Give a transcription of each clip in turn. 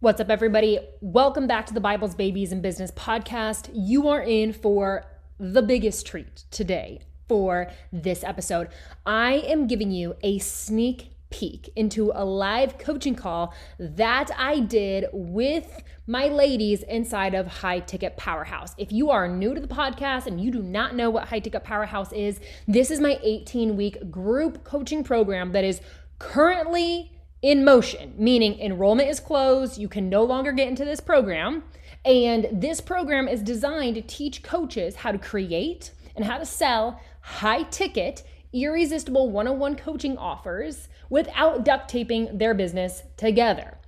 What's up, everybody? Welcome back to the Bibles, Babies, and Business podcast. You are in for the biggest treat today for this episode. I am giving you a sneak peek into a live coaching call that I did with my ladies inside of High Ticket Powerhouse. If you are new to the podcast and you do not know what High Ticket Powerhouse is, this is my 18 week group coaching program that is currently in motion, meaning enrollment is closed, you can no longer get into this program. And this program is designed to teach coaches how to create and how to sell high ticket, irresistible one on one coaching offers without duct taping their business together.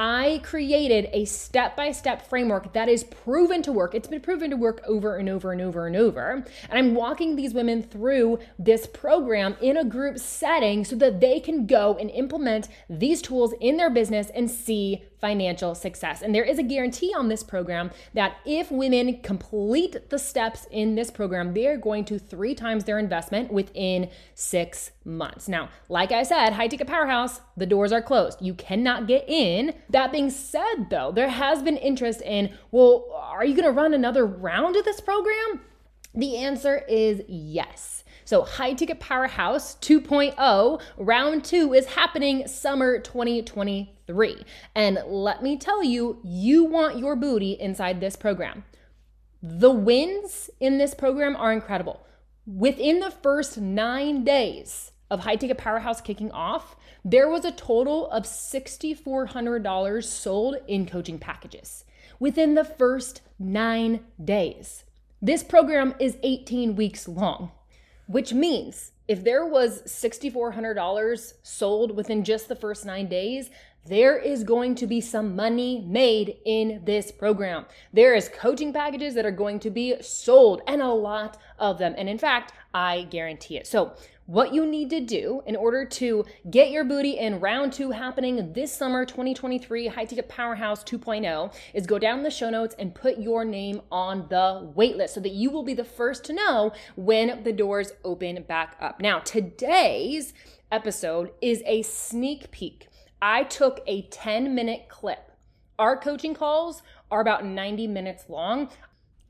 I created a step by step framework that is proven to work. It's been proven to work over and over and over and over. And I'm walking these women through this program in a group setting so that they can go and implement these tools in their business and see financial success. And there is a guarantee on this program that if women complete the steps in this program, they are going to three times their investment within six months. Now, like I said, High Ticket Powerhouse, the doors are closed. You cannot get in. That being said, though, there has been interest in, well, are you going to run another round of this program? The answer is yes. So, High Ticket Powerhouse 2.0, round two is happening summer 2023. And let me tell you, you want your booty inside this program. The wins in this program are incredible. Within the first nine days of High Ticket Powerhouse kicking off, there was a total of $6,400 sold in coaching packages within the first nine days. This program is 18 weeks long which means if there was $6,400 sold within just the first nine days, there is going to be some money made in this program. There is coaching packages that are going to be sold and a lot of them. And in fact, I guarantee it. So what you need to do in order to get your booty in round two happening this summer 2023 high ticket powerhouse 2.0 is go down the show notes and put your name on the waitlist so that you will be the first to know when the doors open back up now today's episode is a sneak peek i took a 10 minute clip our coaching calls are about 90 minutes long.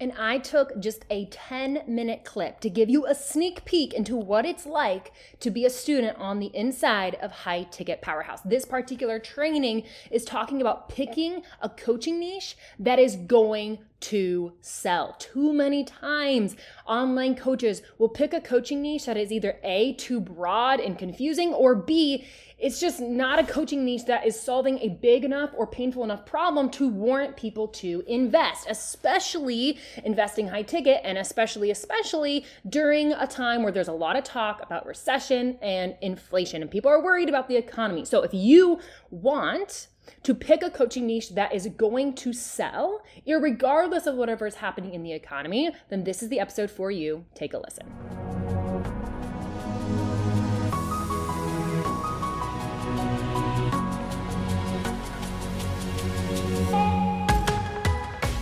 And I took just a 10 minute clip to give you a sneak peek into what it's like to be a student on the inside of High Ticket Powerhouse. This particular training is talking about picking a coaching niche that is going to sell. Too many times, online coaches will pick a coaching niche that is either A, too broad and confusing, or B, it's just not a coaching niche that is solving a big enough or painful enough problem to warrant people to invest, especially investing high ticket and especially, especially during a time where there's a lot of talk about recession and inflation and people are worried about the economy. So if you want to pick a coaching niche that is going to sell, regardless of whatever is happening in the economy, then this is the episode for you. Take a listen.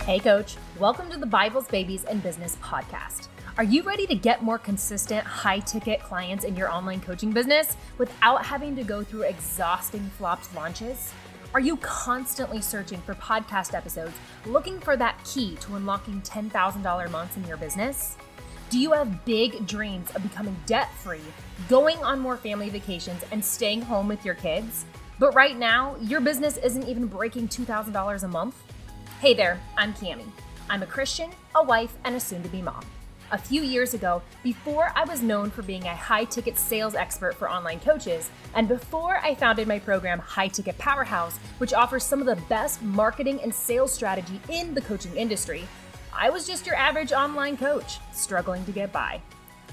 Hey, coach. Welcome to the Bibles, Babies, and Business podcast. Are you ready to get more consistent, high ticket clients in your online coaching business without having to go through exhausting flopped launches? Are you constantly searching for podcast episodes, looking for that key to unlocking $10,000 months in your business? Do you have big dreams of becoming debt free, going on more family vacations, and staying home with your kids? But right now, your business isn't even breaking $2,000 a month? Hey there, I'm Camie. I'm a Christian, a wife, and a soon to be mom. A few years ago, before I was known for being a high ticket sales expert for online coaches, and before I founded my program High Ticket Powerhouse, which offers some of the best marketing and sales strategy in the coaching industry, I was just your average online coach, struggling to get by.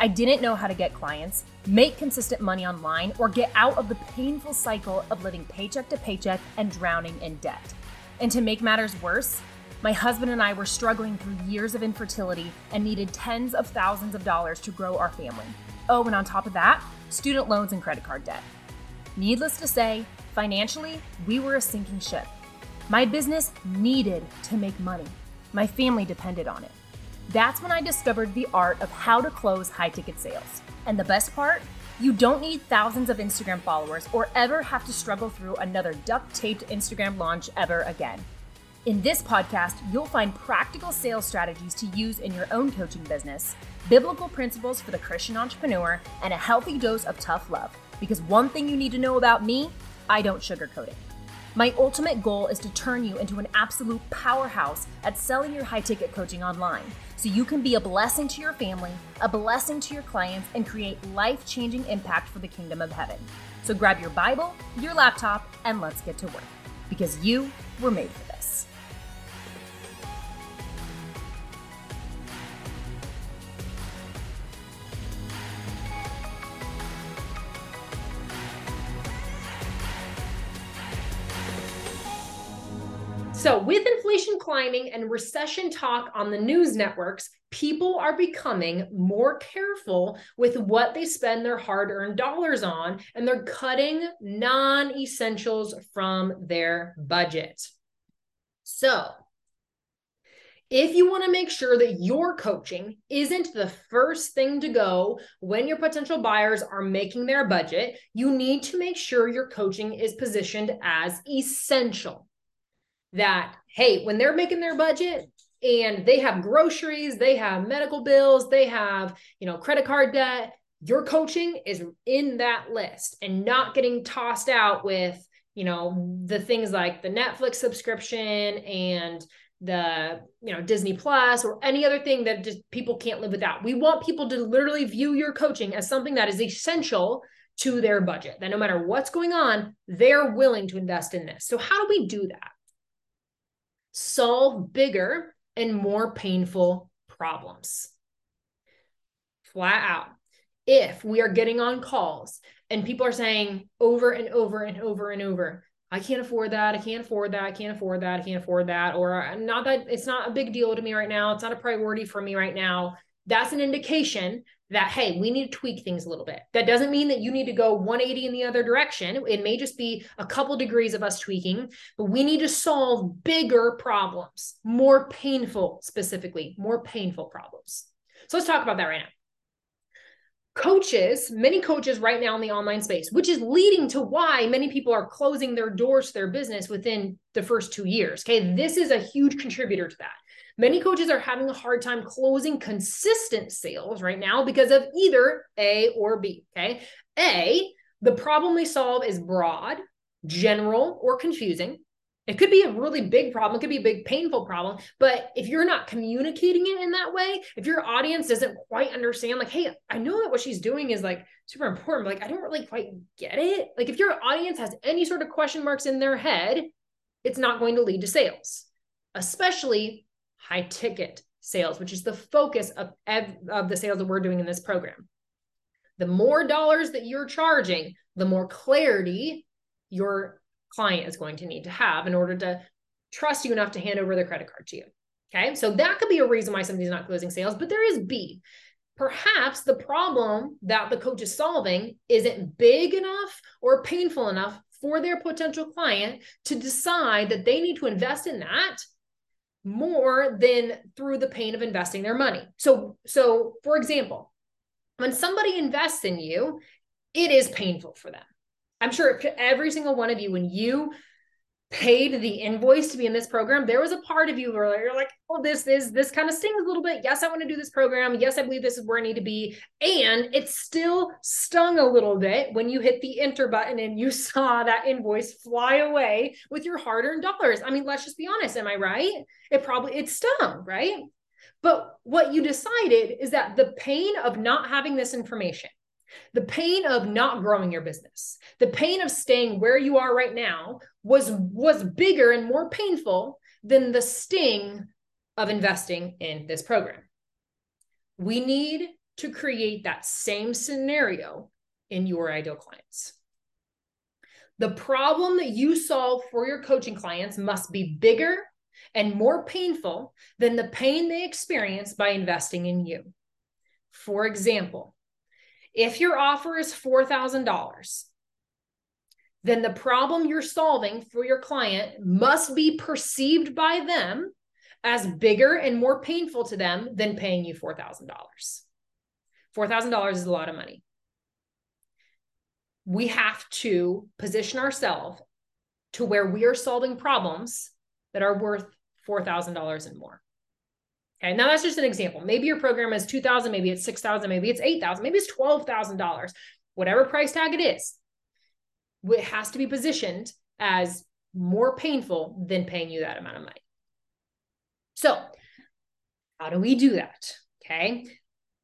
I didn't know how to get clients, make consistent money online, or get out of the painful cycle of living paycheck to paycheck and drowning in debt. And to make matters worse, my husband and I were struggling through years of infertility and needed tens of thousands of dollars to grow our family. Oh, and on top of that, student loans and credit card debt. Needless to say, financially, we were a sinking ship. My business needed to make money. My family depended on it. That's when I discovered the art of how to close high ticket sales. And the best part, You don't need thousands of Instagram followers or ever have to struggle through another duct taped Instagram launch ever again. In this podcast, you'll find practical sales strategies to use in your own coaching business, biblical principles for the Christian entrepreneur, and a healthy dose of tough love. Because one thing you need to know about me, I don't sugarcoat it. My ultimate goal is to turn you into an absolute powerhouse at selling your high ticket coaching online so you can be a blessing to your family, a blessing to your clients, and create life changing impact for the kingdom of heaven. So grab your Bible, your laptop, and let's get to work because you were made for this. Climbing and recession talk on the news networks, people are becoming more careful with what they spend their hard earned dollars on, and they're cutting non essentials from their budget. So, if you want to make sure that your coaching isn't the first thing to go when your potential buyers are making their budget, you need to make sure your coaching is positioned as essential that, hey, when they're making their budget and they have groceries, they have medical bills, they have, you know, credit card debt, your coaching is in that list and not getting tossed out with, you know, the things like the Netflix subscription and the you know Disney Plus or any other thing that just people can't live without. We want people to literally view your coaching as something that is essential to their budget. That no matter what's going on, they're willing to invest in this. So how do we do that? Solve bigger and more painful problems. Flat out. If we are getting on calls and people are saying over and over and over and over, I can't afford that. I can't afford that. I can't afford that. I can't afford that. Or not that it's not a big deal to me right now. It's not a priority for me right now. That's an indication that hey we need to tweak things a little bit. That doesn't mean that you need to go 180 in the other direction. It may just be a couple degrees of us tweaking but we need to solve bigger problems more painful specifically more painful problems. So let's talk about that right now. Coaches many coaches right now in the online space which is leading to why many people are closing their doors to their business within the first two years okay? This is a huge contributor to that Many coaches are having a hard time closing consistent sales right now because of either A or B. Okay. A, the problem they solve is broad, general, or confusing. It could be a really big problem. It could be a big painful problem. But if you're not communicating it in that way, if your audience doesn't quite understand, like, hey, I know that what she's doing is like super important, but like, I don't really quite get it. Like, if your audience has any sort of question marks in their head, it's not going to lead to sales, especially high ticket sales, which is the focus of, of the sales that we're doing in this program. The more dollars that you're charging, the more clarity your client is going to need to have in order to trust you enough to hand over their credit card to you. Okay. So that could be a reason why somebody's not closing sales, but there is B. Perhaps the problem that the coach is solving isn't big enough or painful enough for their potential client to decide that they need to invest in that more than through the pain of investing their money. So, so for example, when somebody invests in you, it is painful for them. I'm sure every single one of you, when you paid the invoice to be in this program, there was a part of you where you're like, oh, this is this kind of stings a little bit. Yes, I want to do this program. Yes, I believe this is where I need to be. And it still stung a little bit when you hit the enter button and you saw that invoice fly away with your hard-earned dollars. I mean, let's just be honest. Am I right? It probably it stung, right? But what you decided is that the pain of not having this information, the pain of not growing your business, the pain of staying where you are right now was was bigger and more painful than the sting of investing in this program. We need to create that same scenario in your ideal clients. The problem that you solve for your coaching clients must be bigger and more painful than the pain they experience by investing in you. For example, if your offer is $4,000, then the problem you're solving for your client must be perceived by them as bigger and more painful to them than paying you $4,000. $4,000 is a lot of money. we have to position ourselves to where we are solving problems that are worth $4,000 and more. Okay, now that's just an example. Maybe your program is 2000, maybe it's 6000, maybe it's 8000, maybe it's $12,000. Whatever price tag it is, it has to be positioned as more painful than paying you that amount of money. So, how do we do that? Okay.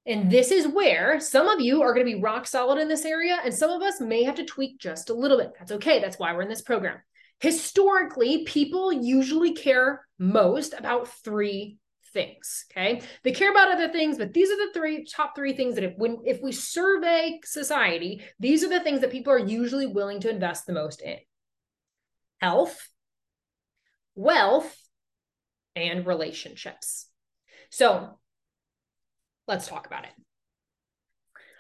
And this is where some of you are going to be rock solid in this area, and some of us may have to tweak just a little bit. That's okay. That's why we're in this program. Historically, people usually care most about three things. Okay. They care about other things, but these are the three top three things that if when if we survey society, these are the things that people are usually willing to invest the most in. Health, wealth, and relationships. So let's talk about it.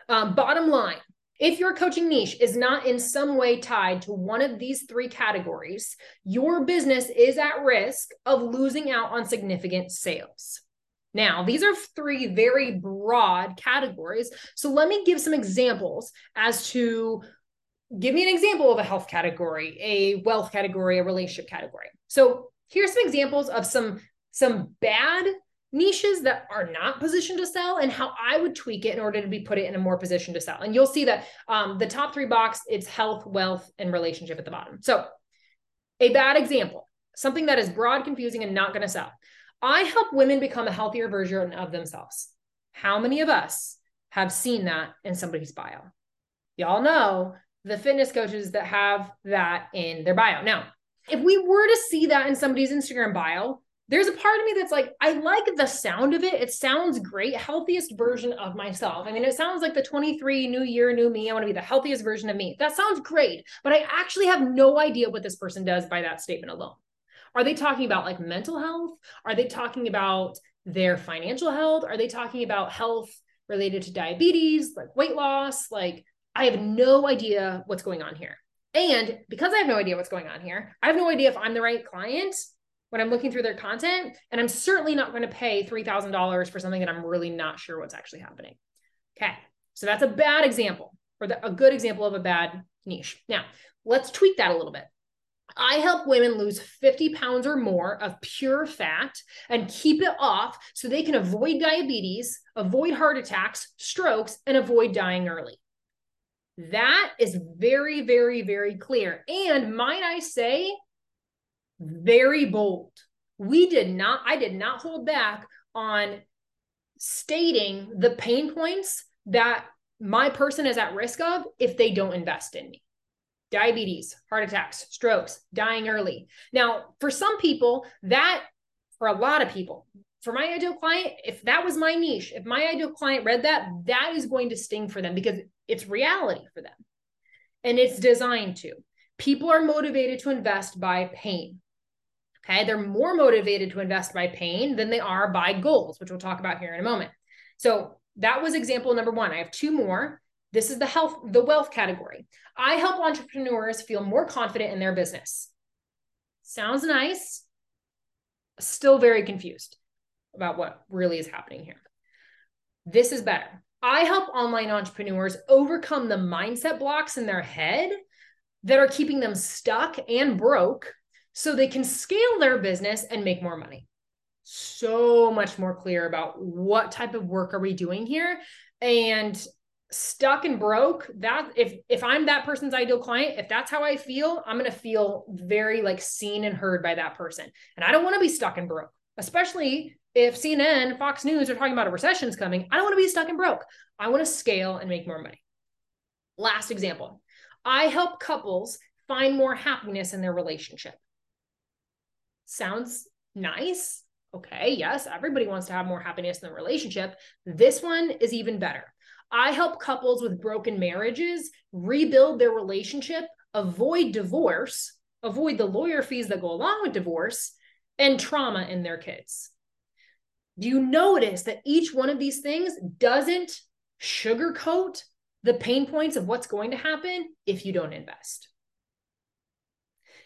Um, bottom line if your coaching niche is not in some way tied to one of these three categories, your business is at risk of losing out on significant sales. Now, these are three very broad categories. So let me give some examples as to give me an example of a health category, a wealth category, a relationship category. So here's some examples of some some bad niches that are not positioned to sell and how I would tweak it in order to be put it in a more position to sell. And you'll see that um, the top three box, it's health, wealth, and relationship at the bottom. So a bad example, something that is broad, confusing, and not going to sell. I help women become a healthier version of themselves. How many of us have seen that in somebody's bio? Y'all know the fitness coaches that have that in their bio. Now, if we were to see that in somebody's Instagram bio, there's a part of me that's like, I like the sound of it. It sounds great. Healthiest version of myself. I mean, it sounds like the 23 new year, new me. I want to be the healthiest version of me. That sounds great. But I actually have no idea what this person does by that statement alone. Are they talking about like mental health? Are they talking about their financial health? Are they talking about health related to diabetes, like weight loss? Like, I have no idea what's going on here. And because I have no idea what's going on here, I have no idea if I'm the right client when I'm looking through their content. And I'm certainly not going to pay $3,000 for something that I'm really not sure what's actually happening. Okay. So that's a bad example or the, a good example of a bad niche. Now, let's tweak that a little bit. I help women lose 50 pounds or more of pure fat and keep it off so they can avoid diabetes, avoid heart attacks, strokes, and avoid dying early. That is very, very, very clear. And might I say, very bold. We did not, I did not hold back on stating the pain points that my person is at risk of if they don't invest in me diabetes, heart attacks, strokes, dying early. Now, for some people, that, for a lot of people, for my ideal client, if that was my niche, if my ideal client read that, that is going to sting for them because it's reality for them. And it's designed to. People are motivated to invest by pain. Okay. They're more motivated to invest by pain than they are by goals, which we'll talk about here in a moment. So that was example number one. I have two more. This is the health, the wealth category. I help entrepreneurs feel more confident in their business. Sounds nice. Still very confused about what really is happening here. This is better. I help online entrepreneurs overcome the mindset blocks in their head that are keeping them stuck and broke so they can scale their business and make more money. So much more clear about what type of work are we doing here. And stuck and broke that if if i'm that person's ideal client if that's how i feel i'm going to feel very like seen and heard by that person. And i don't want to be stuck and broke especially if cnn fox news are talking about a recession's coming. I don't want to be stuck and broke. I want to scale and make more money. Last example i help couples find more happiness in their relationship sounds nice. Okay, yes, everybody wants to have more happiness in the relationship. This one is even better. I help couples with broken marriages rebuild their relationship, avoid divorce, avoid the lawyer fees that go along with divorce, and trauma in their kids. Do you notice that each one of these things doesn't sugarcoat the pain points of what's going to happen if you don't invest?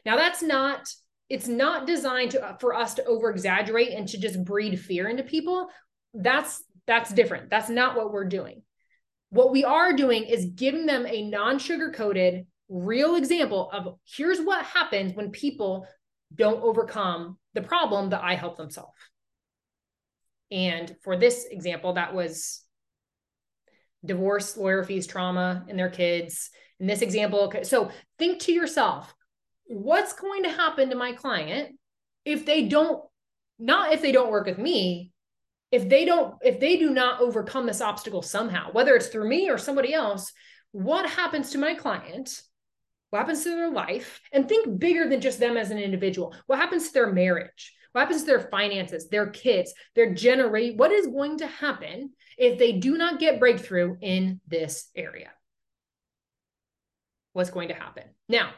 Now, that's not it's not designed to, for us to over exaggerate and to just breed fear into people that's that's different that's not what we're doing What we are doing is giving them a non sugar coated, real example of here's what happens when people don't overcome the problem that I help them solve. And for this example, that was divorce, lawyer fees, trauma, and their kids. In this example, so think to yourself, what's going to happen to my client if they don't, not if they don't work with me, if they don't, if they do not overcome this obstacle somehow, whether it's through me or somebody else, what happens to my client? What happens to their life? And think bigger than just them as an individual. What happens to their marriage? What happens to their finances, their kids, their generate? What is going to happen if they do not get breakthrough in this area? What's going to happen? Now,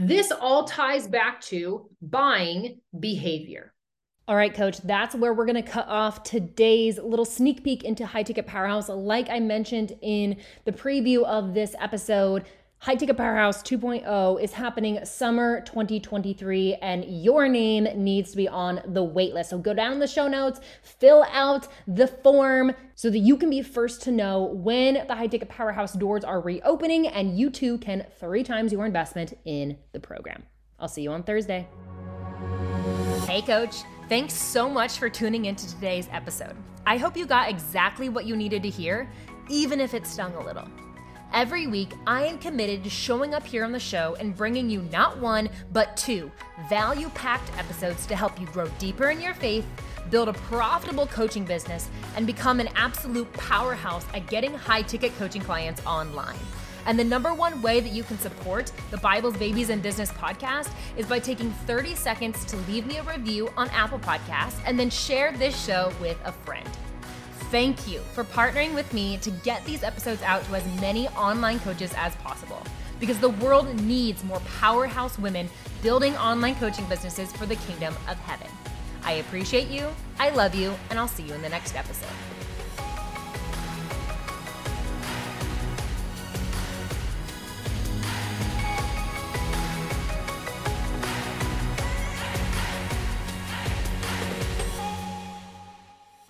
this all ties back to buying behavior. All right, coach, that's where we're going to cut off today's little sneak peek into High Ticket Powerhouse. Like I mentioned in the preview of this episode, High Ticket Powerhouse 2.0 is happening summer 2023, and your name needs to be on the waitlist. So go down the show notes, fill out the form so that you can be first to know when the High Ticket Powerhouse doors are reopening, and you too can three times your investment in the program. I'll see you on Thursday. Hey, coach. Thanks so much for tuning into today's episode. I hope you got exactly what you needed to hear, even if it stung a little. Every week, I am committed to showing up here on the show and bringing you not one, but two value packed episodes to help you grow deeper in your faith, build a profitable coaching business, and become an absolute powerhouse at getting high ticket coaching clients online. And the number one way that you can support the Bibles, Babies, and Business podcast is by taking 30 seconds to leave me a review on Apple Podcasts and then share this show with a friend. Thank you for partnering with me to get these episodes out to as many online coaches as possible because the world needs more powerhouse women building online coaching businesses for the kingdom of heaven. I appreciate you, I love you, and I'll see you in the next episode.